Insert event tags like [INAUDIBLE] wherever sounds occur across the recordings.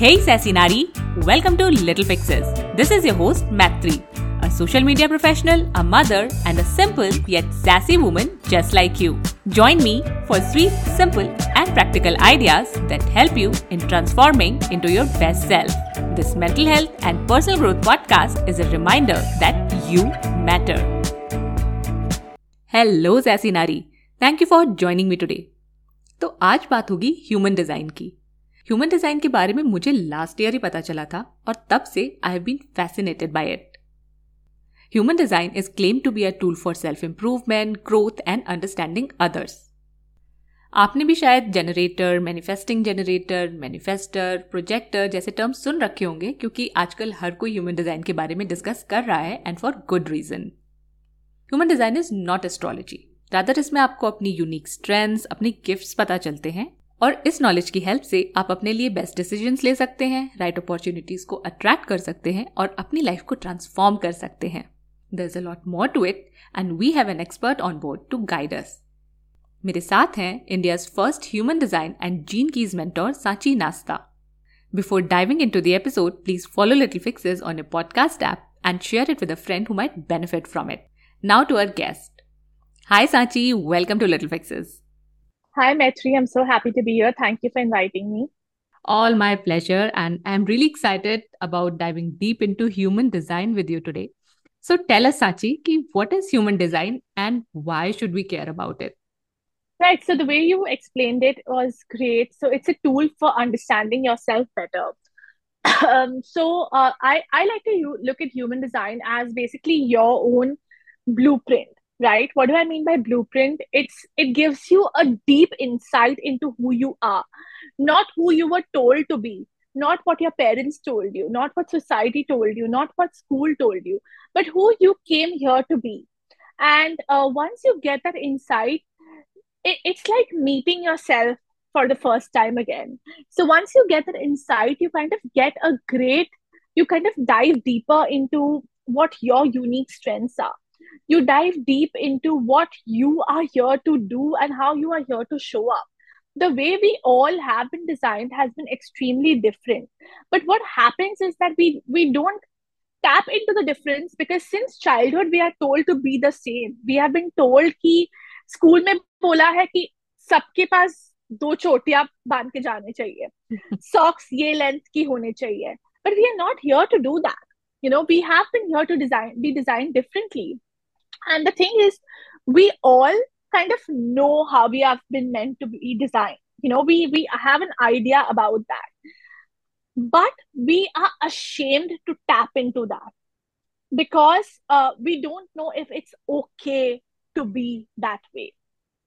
Hey Sassinari, welcome to Little Fixes. This is your host Maitri, a social media professional, a mother, and a simple yet sassy woman just like you. Join me for three simple and practical ideas that help you in transforming into your best self. This mental health and personal growth podcast is a reminder that you matter. Hello जैसी नारी thank you for joining me today तो आज बात होगी human design की human design के बारे में मुझे लास्ट ईयर ही पता चला था और तब से I have been fascinated by it human design is claim to be a tool for self improvement growth and understanding others आपने भी शायद generator manifesting generator manifestor projector जैसे टर्म्स सुन रखे होंगे क्योंकि आजकल हर कोई ह्यूमन डिज़ाइन के बारे में डिस्कस कर रहा है and for good reason human design is not astrology rather इसमें आपको अपनी यूनिक स्ट्रेंथ्स अपनी गिफ्ट्स पता चलते हैं। और इस नॉलेज की हेल्प से आप अपने लिए बेस्ट डिसीज़न ले सकते हैं राइट अपॉर्चुनिटीज़ को अट्रैक्ट कर सकते हैं और अपनी लाइफ को ट्रांसफॉर्म कर सकते हैं। There is a lot more to it and we have an expert on board to guide us मेरे साथ हैं India's first human design and gene keys mentor Sachi Nasta before diving into the episode please follow Little Fixes on a podcast app and share it with a friend who might benefit from it now to our guest hi Sachi welcome to Little Fixes Hi, Maitri. I'm so happy to be here. Thank you for inviting me. All my pleasure. And I'm really excited about diving deep into human design with you today. So tell us, Sanchi, ki what is human design and why should we care about it? Right. So the way you explained it was great. So it's a tool for understanding yourself better. [COUGHS] um, so uh, I, I like to look at human design as basically your own blueprint right? What do i mean by blueprint? It's it gives you a deep insight into who you are not who you were told to be not what your parents told you not what society told you not what school told you but who you came here to be. And uh, once you get that insight it, it's like meeting yourself for the first time again. So once you get that insight you kind of get a great you kind of dive deeper into what your unique strengths are you dive deep into what you are here to do and how you are here to show up the way we all have been designed has been extremely different but what happens is that we we don't tap into the difference because since childhood we are told to be the same we have been told कि school में बोला है कि सबके पास दो चोटियां बांध के जाने चाहिए [LAUGHS] सॉक्स ये लेंथ की होने चाहिए but we are not here to do that you know we have been here to design be designed differently and the thing is, we all kind of know how we have been meant to be designed. You know, we we have an idea about that. But we are ashamed to tap into that because uh, we don't know if it's okay to be that way.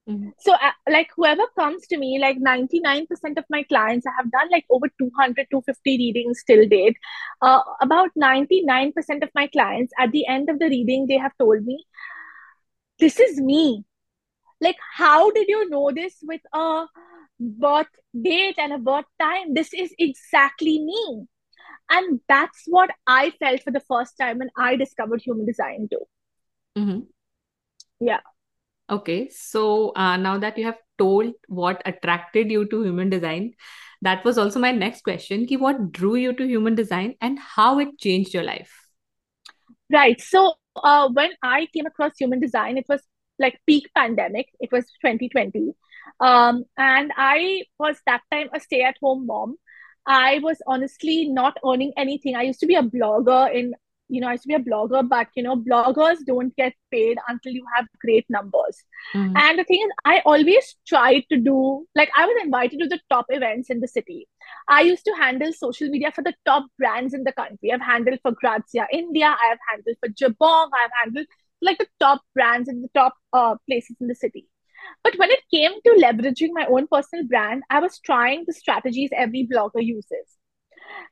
Mm-hmm. So, uh, like, whoever comes to me, like 99% of my clients, I have done like over 200, 250 readings till date. Uh, about 99% of my clients, at the end of the reading, they have told me, This is me. Like, how did you know this with a birth date and a birth time? This is exactly me. And that's what I felt for the first time when I discovered human design too. Mm-hmm. Yeah. Okay, so uh, now that you have told what attracted you to human design, that was also my next question. Ki what drew you to human design and how it changed your life? Right. So uh, when I came across human design, it was like peak pandemic. It was 2020. Um, and I was that time a stay at home mom. I was honestly not earning anything. I used to be a blogger in you know, I used to be a blogger, but you know, bloggers don't get paid until you have great numbers. Mm-hmm. And the thing is, I always tried to do like I was invited to the top events in the city. I used to handle social media for the top brands in the country. I've handled for Grazia India, I have handled for Jabong, I've handled like the top brands in the top uh, places in the city. But when it came to leveraging my own personal brand, I was trying the strategies every blogger uses.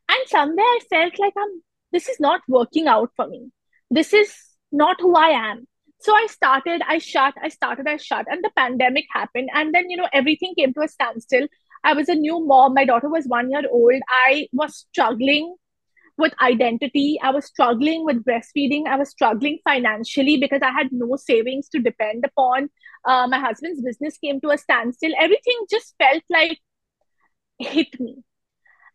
And somewhere I felt like I'm this is not working out for me. This is not who I am. So I started, I shut, I started, I shut, and the pandemic happened. And then, you know, everything came to a standstill. I was a new mom. My daughter was one year old. I was struggling with identity. I was struggling with breastfeeding. I was struggling financially because I had no savings to depend upon. Uh, my husband's business came to a standstill. Everything just felt like hit me.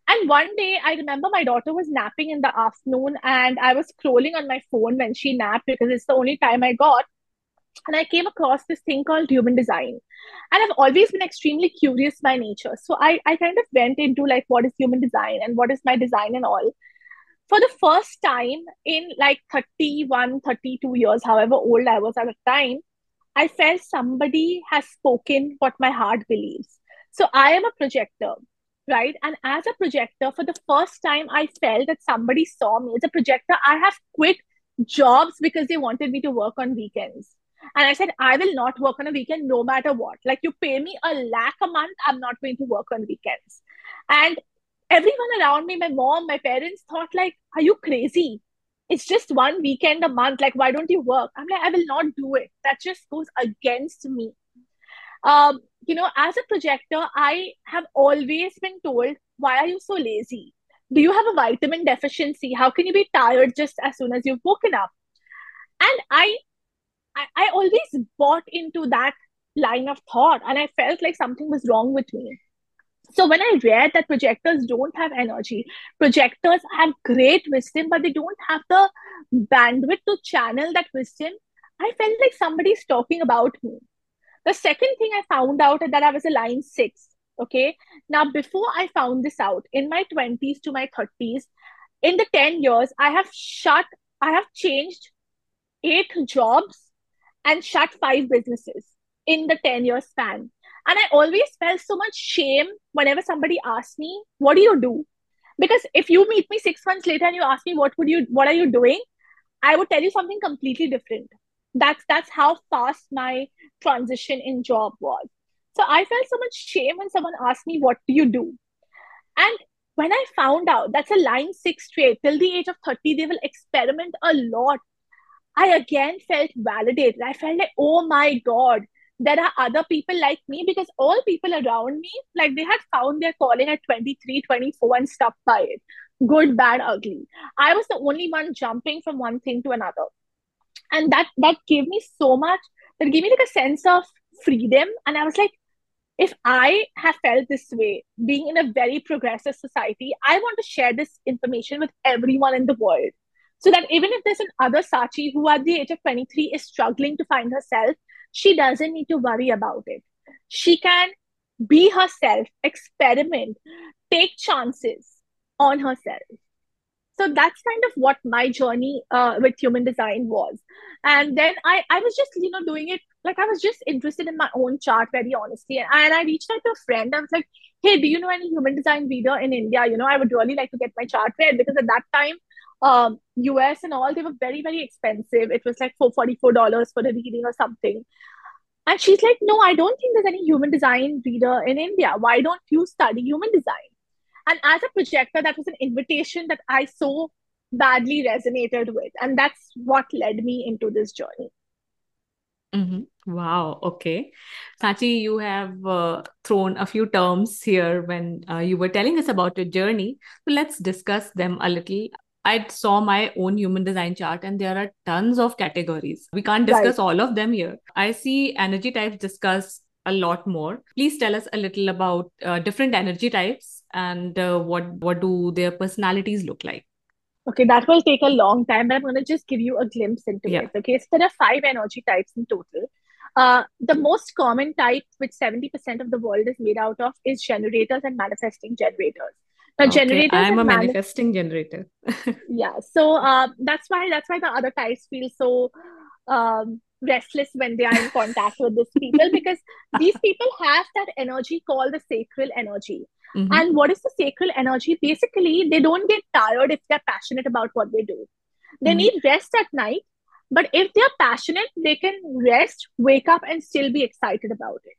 And one day, I remember my daughter was napping in the afternoon, and I was scrolling on my phone when she napped because it's the only time I got. And I came across this thing called human design. And I've always been extremely curious by nature. So I, I kind of went into like what is human design and what is my design and all. For the first time in like 31, 32 years, however old I was at the time, I felt somebody has spoken what my heart believes. So I am a projector right? And as a projector, for the first time, I felt that somebody saw me as a projector. I have quit jobs because they wanted me to work on weekends. And I said, I will not work on a weekend no matter what. Like, you pay me a lakh a month, I'm not going to work on weekends. And everyone around me, my mom, my parents thought, like, are you crazy? It's just one weekend a month. Like, why don't you work? I'm like, I will not do it. That just goes against me. Um, you know, as a projector, I have always been told, why are you so lazy? Do you have a vitamin deficiency? How can you be tired just as soon as you've woken up? And I, I, I always bought into that line of thought and I felt like something was wrong with me. So when I read that projectors don't have energy, projectors have great wisdom, but they don't have the bandwidth to channel that wisdom, I felt like somebody's talking about me. The second thing I found out that I was a line six. Okay. Now, before I found this out, in my 20s to my 30s, in the 10 years, I have shut, I have changed eight jobs and shut five businesses in the 10 year span. And I always felt so much shame whenever somebody asked me, What do you do? Because if you meet me six months later and you ask me, What would you, what are you doing? I would tell you something completely different that's that's how fast my transition in job was. So i felt so much shame when someone asked me what do you do? And when i found out that's a line 6 trait till the age of 30 they will experiment a lot. I again felt validated. I felt like oh my god there are other people like me because all people around me like they had found their calling at 23 24 and stuck by it. Good bad ugly. I was the only one jumping from one thing to another. And that that gave me so much that gave me like a sense of freedom and i was like if i have felt this way being in a very progressive society i want to share this information with everyone in the world. So that even if there's another sanchi who at the age of 23 is struggling to find herself she doesn't need to worry about it. She can be herself experiment take chances on herself so that's kind of what my journey uh, with human design was. And then I, I was just you know doing it like i was just interested in my own chart very honestly. And, and i reached out to a friend. I was like hey do you know any human design reader in india? You know i would really like to get my chart read. Because at that time um us and all they were very very expensive. It was like for $44 for a reading or something. And she's like no i don't think there's any human design reader in india. Why don't you study human design and as a projector, that was an invitation that I so badly resonated with. And that's what led me into this journey. Mm-hmm. Wow. Okay. Sanchi, you have uh, thrown a few terms here when uh, you were telling us about your journey. So let's discuss them a little. I saw my own human design chart and there are tons of categories. We can't discuss right. all of them here. I see energy types discussed a lot more. Please tell us a little about uh, different energy types and uh, what what do their personalities look like. Okay, that will take a long time, but I'm going to just give you a glimpse into yeah. it. Okay, so there are five energy types in total. Uh, the most common type, which 70% of the world is made out of, is generators and manifesting generators. Now, okay, generators. I'm a manif- manifesting generator. [LAUGHS] yeah, so uh, that's why that's why the other types feel so um, restless when they are in contact with these people because these people have that energy called the sacral energy. Mm-hmm. And what is the sacral energy? Basically, they don't get tired if they're passionate about what they do. They mm-hmm. need rest at night, but if they're passionate, they can rest, wake up, and still be excited about it.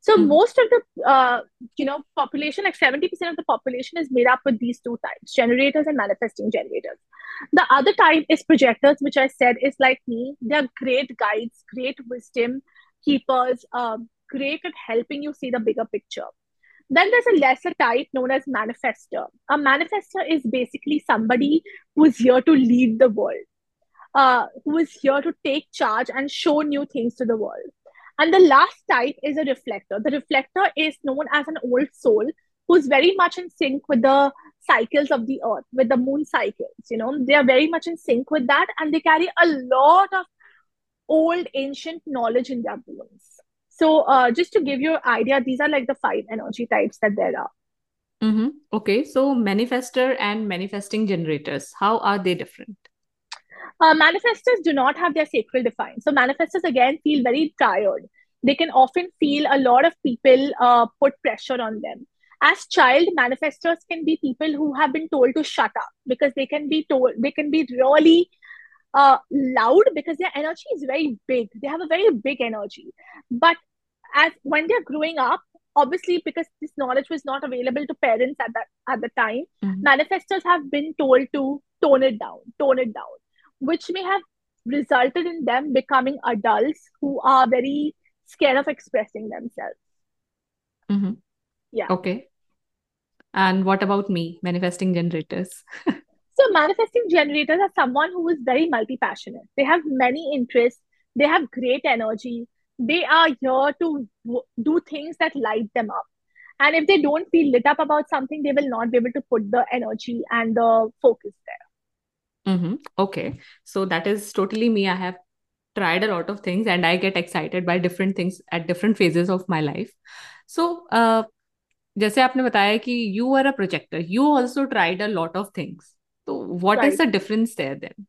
So mm-hmm. most of the uh, you know population, like seventy percent of the population, is made up with these two types: generators and manifesting generators. The other type is projectors, which I said is like me. They're great guides, great wisdom keepers, uh, great at helping you see the bigger picture. Then there's a lesser type known as manifester. A manifester is basically somebody who is here to lead the world, uh, who is here to take charge and show new things to the world. And the last type is a reflector. The reflector is known as an old soul who's very much in sync with the cycles of the earth, with the moon cycles. You know, they are very much in sync with that, and they carry a lot of old ancient knowledge in their bones. So, uh, just to give you an idea, these are like the five energy types that there are. Mm-hmm. Okay, so manifester and manifesting generators, how are they different? Uh, manifestors do not have their sacral defined. So, manifestors again feel very tired. They can often feel a lot of people uh, put pressure on them. As child manifestors can be people who have been told to shut up because they can be told, they can be really uh, loud because their energy is very big. They have a very big energy. But as when they're growing up, obviously because this knowledge was not available to parents at that at the time, mm-hmm. manifestors have been told to tone it down, tone it down, which may have resulted in them becoming adults who are very scared of expressing themselves. Mm-hmm. Yeah. Okay. And what about me, manifesting generators? [LAUGHS] So manifesting generators are someone who is very multi-passionate. They have many interests. They have great energy. They are here to do things that light them up. And if they don't feel lit up about something, they will not be able to put the energy and the focus there. Mm-hmm. Okay. So that is totally me. I have tried a lot of things and I get excited by different things at different phases of my life. So, uh, जैसे आपने बताया कि you are a projector, you also tried a lot of things. so, what right. is the difference there then?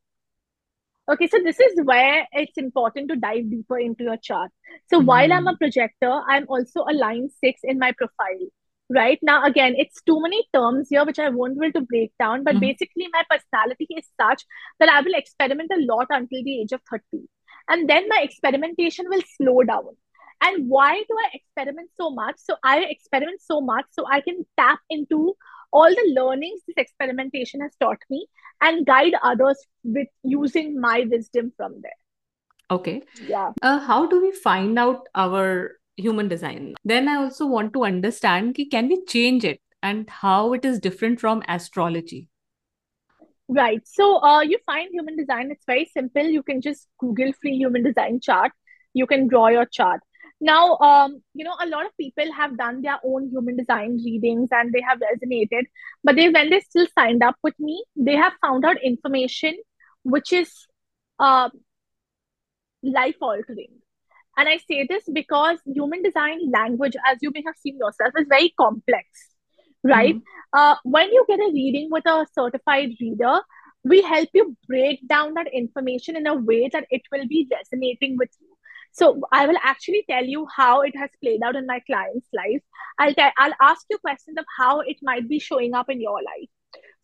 Okay, so this is where it's important to dive deeper into your chart. So, mm. while I'm a projector, I'm also a line six in my profile. Right now, again, it's too many terms here which I won't be able to break down, but mm. basically, my personality is such that I will experiment a lot until the age of 30. And then my experimentation will slow down. And why do I experiment so much? So, I experiment so much so I can tap into all the learnings this experimentation has taught me and guide others with using my wisdom from there. Okay. Yeah. Uh, how do we find out our human design? Then I also want to understand ki, can we change it and how it is different from astrology? Right. So uh, you find human design, it's very simple. You can just Google free human design chart. You can draw your chart. Now, um, you know, a lot of people have done their own human design readings and they have resonated, but they when they still signed up with me, they have found out information which is uh, life altering. And I say this because human design language, as you may have seen yourself, is very complex, right? Mm-hmm. Uh, when you get a reading with a certified reader, we help you break down that information in a way that it will be resonating with you so I will actually tell you how it has played out in my client's life. I'll I'll ask you questions of how it might be showing up in your life.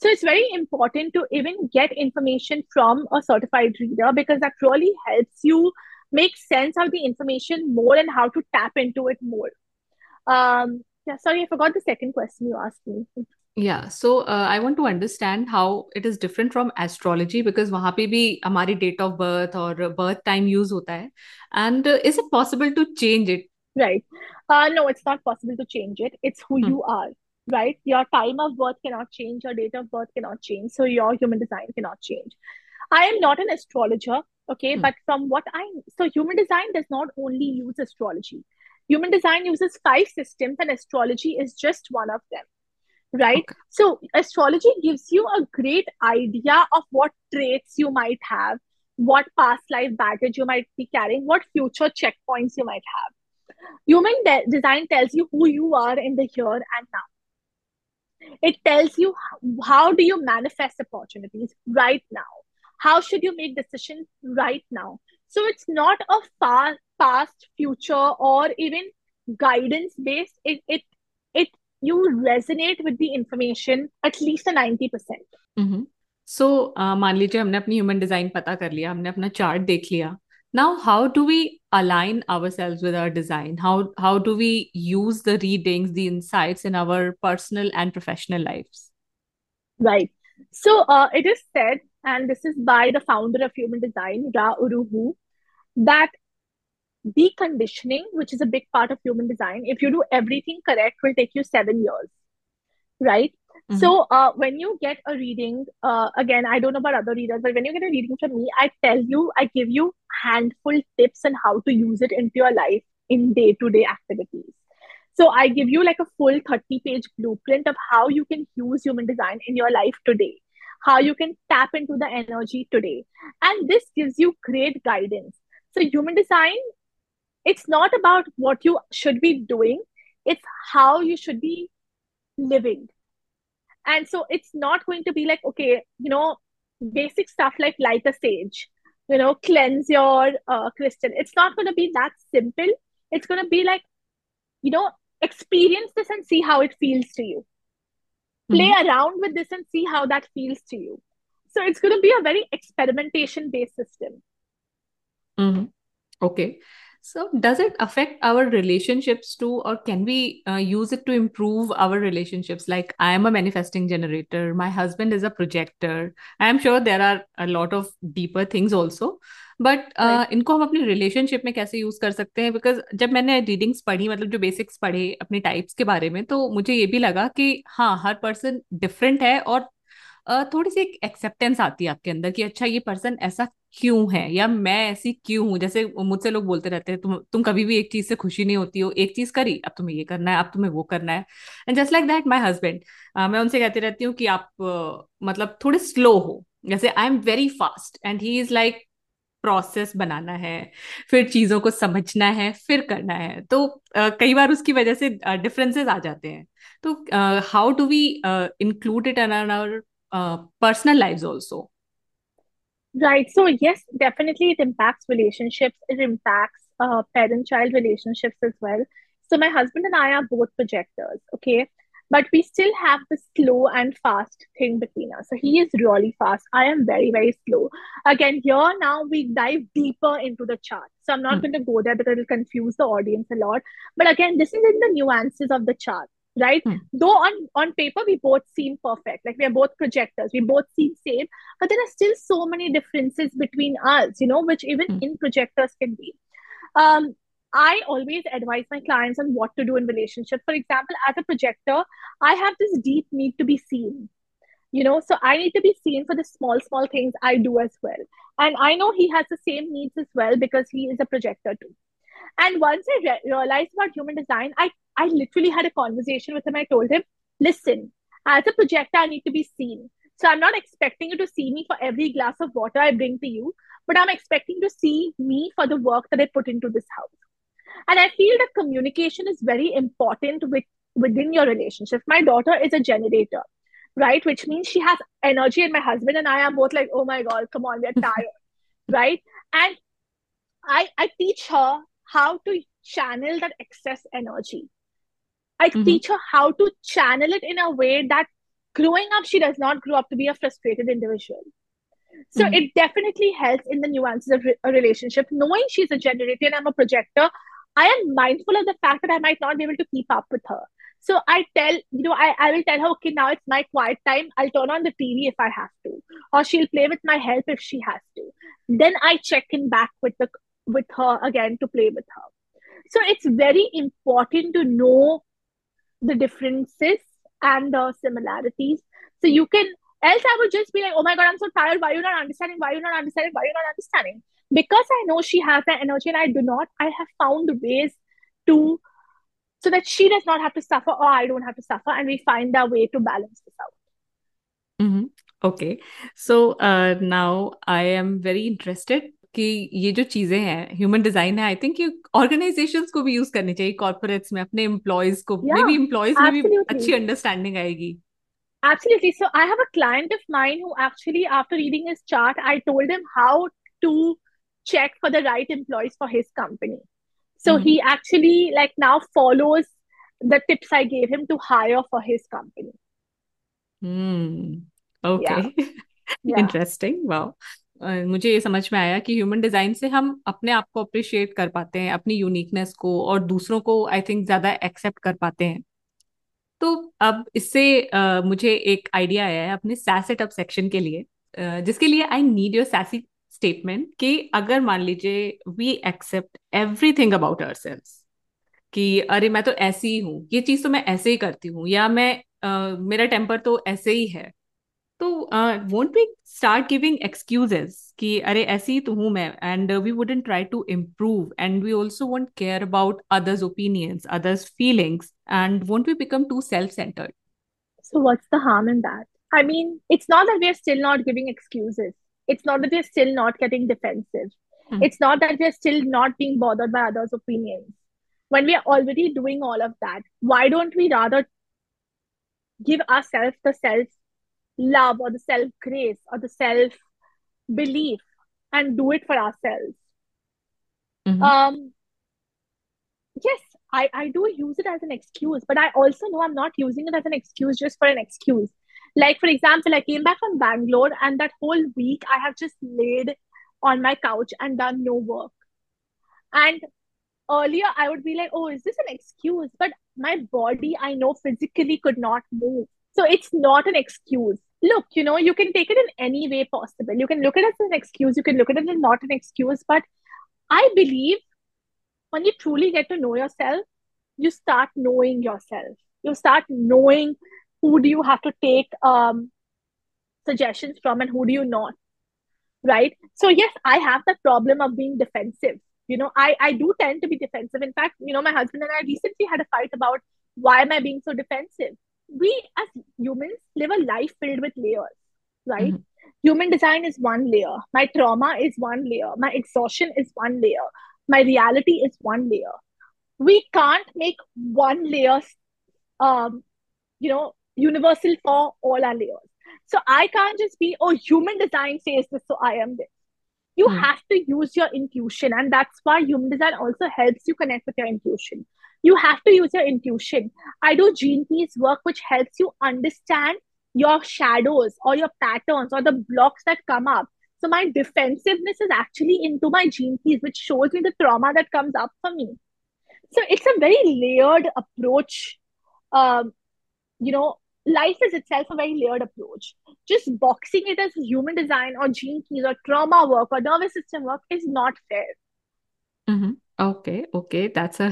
So it's very important to even get information from a certified reader because that really helps you make sense of the information more and how to tap into it more. Um, yeah, sorry, I forgot the second question you asked me. Yeah, so uh, I want to understand how it is different from astrology because वहाँ पे भी हमारी date of birth और birth time use होता है and uh, is it possible to change it? Right. Uh, no, it's not possible to change it. It's who hmm. you are, right? Your time of birth cannot change, your date of birth cannot change, so your human design cannot change. I am not an astrologer, okay, hmm. but from what I so human design does not only use astrology. Human design uses five systems, and astrology is just one of them right? Okay. So, astrology gives you a great idea of what traits you might have, what past life baggage you might be carrying, what future checkpoints you might have. Human de- design tells you who you are in the here and now. It tells you how, do you manifest opportunities right now. How should you make decisions right now? So it's not a far past, future, or even guidance based. It it it you resonate with the information at least a 90%. Mm-hmm. So, uh, मान लीजिए हमने अपनी human design पता कर लिया हमने अपना chart देख लिया now how do we align ourselves with our design how how do we use the readings the insights in our personal and professional lives right so uh, it is said and this is by the founder of human design ra uru hu that deconditioning, which is a big part of human design, if you do everything correct, will take you seven years, right? Mm-hmm. So uh, when you get a reading, uh, again, I don't know about other readers, but when you get a reading from me, I tell you, I give you handful tips on how to use it into your life in day-to-day activities. So I give you like a full 30 page blueprint of how you can use human design in your life today, how you can tap into the energy today. And this gives you great guidance. So human design, it's not about what you should be doing, it's how you should be living. And so it's not going to be like, okay, you know, basic stuff like light a sage, you know, cleanse your uh, crystal. It's not going to be that simple. It's going to be like, you know, experience this and see how it feels to you. Play mm-hmm. around with this and see how that feels to you. So it's going to be a very experimentation based system. Mm-hmm. Okay. So, does it affect our relationships too, or can we uh, use it to improve our relationships? Like, I am a manifesting generator, my husband is a projector. I am sure there are a lot of deeper things also. But uh. इनको हम अपनी relationship में कैसे use कर सकते हैं because जब मैंने रीडिंग्स पढ़ी मतलब जो बेसिक्स पढ़े अपने टाइप्स के बारे में तो मुझे ये भी लगा कि हाँ हर पर्सन डिफरेंट है और थोड़ी सी एक एक्सेप्टेंस आती है आपके अंदर कि अच्छा ये पर्सन ऐसा क्यों है? या मैं ऐसी क्यों हूँ? जैसे मुझसे लोग बोलते रहते हैं तुम तुम कभी भी एक चीज़ से खुशी नहीं होती हो। एक चीज़ करी अब तुम्हें ये करना है अब तुम्हें वो करना है। And just like that my husband मैं उनसे कहती रहती हूँ कि आप uh, मतलब थोड़े स्लो हो। जैसे I am very fast and he is like process बनाना है फिर चीज़ों को समझना है फिर करना है। तो uh, कई बार उसकी वजह से डिफरेंसेस uh, आ जाते हैं। तो how do we include it in our Uh, personal lives also. Right. So yes definitely it impacts relationships. It impacts uh, parent child relationships as well. So my husband and i are both projectors okay? But we still have the slow and fast thing between us. So he is really fast. I am very very slow. Again here now we dive deeper into the chart. So i'm not mm. going to go there because it'll confuse the audience a lot. But again this is in the nuances of the chart right? Hmm. Though on on paper we both seem perfect, like we are both projectors, we both seem same, but there are still so many differences between us, you know, which even hmm. in projectors can be. Um, I always advise my clients on what to do in relationships. For example, as a projector, I have this deep need to be seen. You know, so I need to be seen for the small, small things I do as well. And I know he has the same needs as well because he is a projector too. And once I re- realized about human design, I I literally had a conversation with him. I told him, listen, as a projector, I need to be seen. So I'm not expecting you to see me for every glass of water I bring to you, but I'm expecting to see me for the work that I put into this house. And I feel that communication is very important with within your relationship. My daughter is a generator, right? Which means she has energy, and my husband and I are both like, oh my god, come on, we're [LAUGHS] tired, right? And I I teach her how to channel that excess energy I mm-hmm. teach her how to channel it in a way that growing up, she does not grow up to be a frustrated individual. So mm-hmm. it definitely helps in the nuances of re- a relationship. Knowing she's a generator and I'm a projector, I am mindful of the fact that I might not be able to keep up with her. So I tell, you know, I, I will tell her, okay, now it's my quiet time. I'll turn on the TV if I have to. Or she'll play with my help if she has to. Then I check in back with the with her again to play with her. So it's very important to know the differences and the similarities. So you can, else I would just be like, oh my God, I'm so tired. Why are you not understanding? Why are you not understanding? Why are you not understanding? Because I know she has that energy and I do not, I have found ways to, so that she does not have to suffer or I don't have to suffer. And we find our way to balance this out. Mm-hmm. Okay. So uh, now I am very interested कि ये जो चीज़ें हैं human design है I think ये organisations को भी use करनी चाहिए कॉर्पोरेट्स में अपने एम्प्लॉयज़ को मे बी एम्प्लॉयज़ में भी अच्छी अंडरस्टैंडिंग आएगी Absolutely. So I have a client of mine who actually, after reading his chart, I told him how to check for the right employees for his company. So mm-hmm. he actually like now follows the tips I gave him to hire for his company. Hmm. Okay. Yeah. yeah. Interesting. Wow. मुझे ये समझ में आया कि human design से हम अपने आप को अप्रिशिएट कर पाते हैं अपनी यूनिकनेस को और दूसरों को आई थिंक ज़्यादा एक्सेप्ट कर पाते हैं। तो अब इससे uh, मुझे एक आइडिया आया है अपने सैसेट अप सेक्शन के लिए uh, जिसके लिए I need your sassy statement कि अगर मान लीजिए we accept everything about selves कि अरे मैं तो ऐसी ही हूँ ये चीज़ तो मैं ऐसे ही करती हूँ या मैं uh, मेरा टेम्पर तो ऐसे ही है तो won't we start giving excuses कि अरे ऐसी ही तो हूं मैं and we wouldn't try to improve and we also won't care about others opinions others feelings and won't we become to self centred So what's the harm in that? I mean, it's not that we're still not giving excuses. It's not that we're still not getting defensive. Hmm. It's not that we're still not being bothered by others' opinions. When we are already doing all of that, why don't we rather give ourselves the self love or the self grace or the self belief and do it for ourselves? Mm-hmm. Um, yes, I, I do use it as an excuse, but I also know I'm not using it as an excuse just for an excuse. Like, for example, I came back from Bangalore and that whole week I have just laid on my couch and done no work. And earlier I would be like, oh, is this an excuse? But my body, I know physically could not move. So it's not an excuse. Look, you know, you can take it in any way possible. You can look at it as an excuse, you can look at it as not an excuse. But I believe when you truly get to know yourself, you start knowing yourself. You start knowing who do you have to take um, suggestions from and who do you not right so yes i have that problem of being defensive you know i i do tend to be defensive in fact you know my husband and i recently had a fight about why am i being so defensive we as humans live a life filled with layers right mm-hmm. human design is one layer my trauma is one layer my exhaustion is one layer my reality is one layer we can't make one layer um you know universal for all our layers so I can't just be, oh, human design says this, so I am this. You mm. have to use your intuition. And that's why human design also helps you connect with your intuition. You have to use your intuition. I do gene keys work, which helps you understand your shadows or your patterns or the blocks that come up. So my defensiveness is actually into my gene keys, which shows me the trauma that comes up for me. So it's a very layered approach. Um, you know, life is itself a very layered approach. Just boxing it as human design or gene keys or trauma work or nervous system work is not fair. Mm-hmm. Okay okay that's a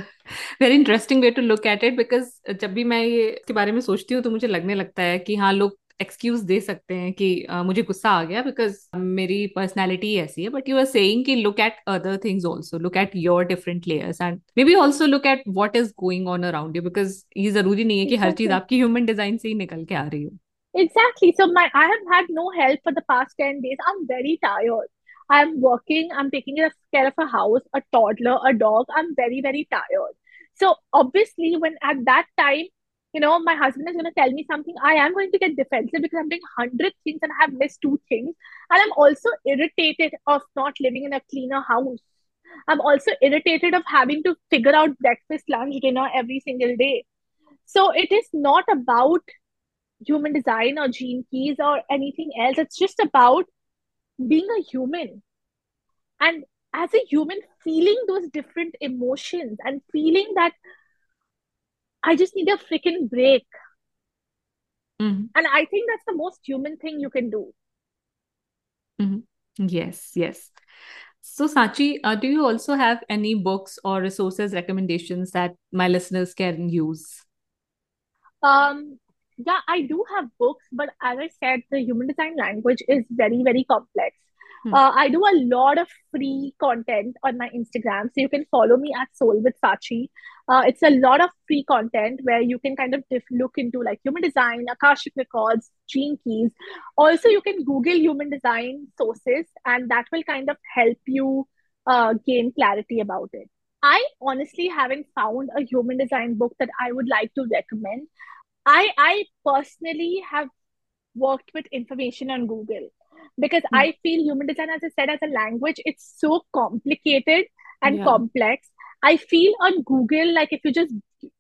very interesting way to look at it because जब भी मैं ये इसके बारे में सोचती हूँ तो मुझे लगने लगता है कि हाँ लोग एक्सक्यूज दे सकते हैं कि uh, मुझे गुस्सा आ गया बिकॉज़ मेरी पर्सनैलिटी ऐसी है बट यू आर सेइंग कि look at other things also look at your different layers and maybe also look at what is going on around you because ये ज़रूरी नहीं है कि हर चीज़ आपकी ह्यूमन डिज़ाइन से ही निकल के आ रही हो Exactly. So my I have had no help for the past 10 days. I'm very tired. I'm working, I'm taking care of a house, a toddler, a dog. I'm very, very tired. So obviously, when at that time you know, my husband is going to tell me something, I am going to get defensive because I'm doing 100 things and I have missed two things. And I'm also irritated of not living in a cleaner house. I'm also irritated of having to figure out breakfast, lunch, dinner every single day. So it is not about human design or gene keys or anything else. It's just about being a human. And as a human, feeling those different emotions and feeling that I just need a freaking break. Mm-hmm. And I think that's the most human thing you can do. Mm-hmm. Yes, yes. So, Sanchi, uh, do you also have any books or resources recommendations that my listeners can use? Um, yeah, I do have books, but as I said, the human design language is very, very complex. Hmm. Uh, I do a lot of free content on my Instagram. So you can follow me at Soul with Sanchi. Uh, it's a lot of free content where you can kind of diff- look into like human design, Akashic records, gene keys. Also, you can Google human design sources, and that will kind of help you uh, gain clarity about it. I honestly haven't found a human design book that I would like to recommend. I I personally have worked with information on Google because mm. I feel human design, as I said, as a language, it's so complicated and yeah. complex. I feel on Google, like if you just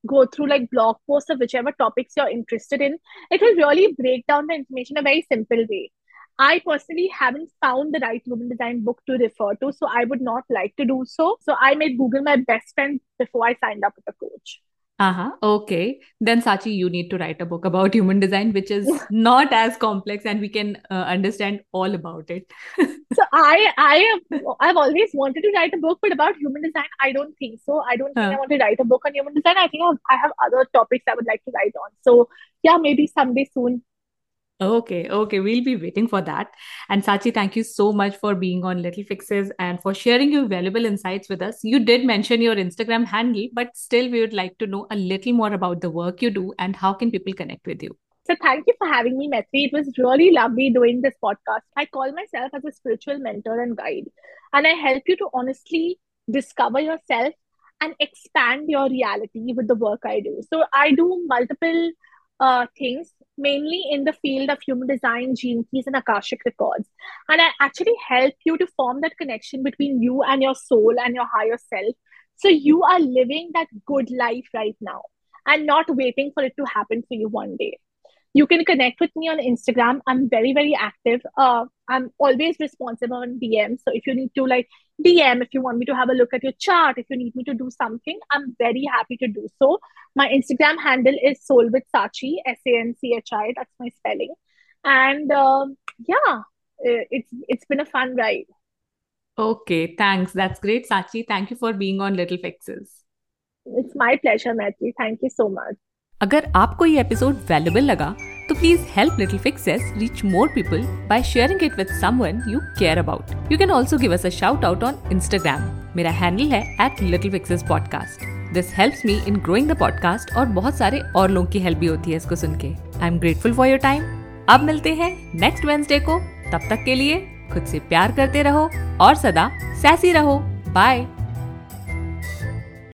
go through like blog posts of whichever topics you're interested in, it will really break down the information in a very simple way. I personally haven't found the right human design book to refer to, so I would not like to do so. So I made Google my best friend before I signed up with a coach. Uh-huh. Okay. Then Sanchi, you need to write a book about human design, which is [LAUGHS] not as complex and we can uh, understand all about it. [LAUGHS] so I I have I've always wanted to write a book, but about human design, I don't think so. I don't think huh. I want to write a book on human design. I think I have, I have other topics I would like to write on. So yeah, maybe someday soon. Okay, okay, we'll be waiting for that. And Sanchi, thank you so much for being on Little Fixes and for sharing your valuable insights with us. You did mention your Instagram handle, but still, we would like to know a little more about the work you do and how can people connect with you. So thank you for having me, Maitri. It was really lovely doing this podcast. I call myself as a spiritual mentor and guide, and I help you to honestly discover yourself and expand your reality with the work I do. So I do multiple uh, things, mainly in the field of human design, gene keys, and Akashic records. And I actually help you to form that connection between you and your soul and your higher self. So you are living that good life right now and not waiting for it to happen for you one day you can connect with me on instagram. I'm very very active. Uh, i'm always responsive on dm so if you need to like dm if you want me to have a look at your chart if you need me to do something i'm very happy to do so. My instagram handle is soul with sanchi s-a-n-c-h-i that's my spelling. And uh, yeah it's it's been a fun ride. Okay thanks. That's great sanchi. Thank you for being on little fixes. It's my pleasure Maitri. thank you so much अगर आपको ये episode valuable लगा तो please help Little Fixes reach more people by sharing it with someone you care about you can also give us a shout out on Instagram मेरा handle है at Little Fixes podcast this helps me in growing the podcast और बहुत सारे और लोगों की help भी होती है इसको सुन के I am grateful for your time अब मिलते हैं नेक्स्ट वेंसडे को. तब तक के लिए खुद से प्यार करते रहो और सदा सैसी रहो. बाय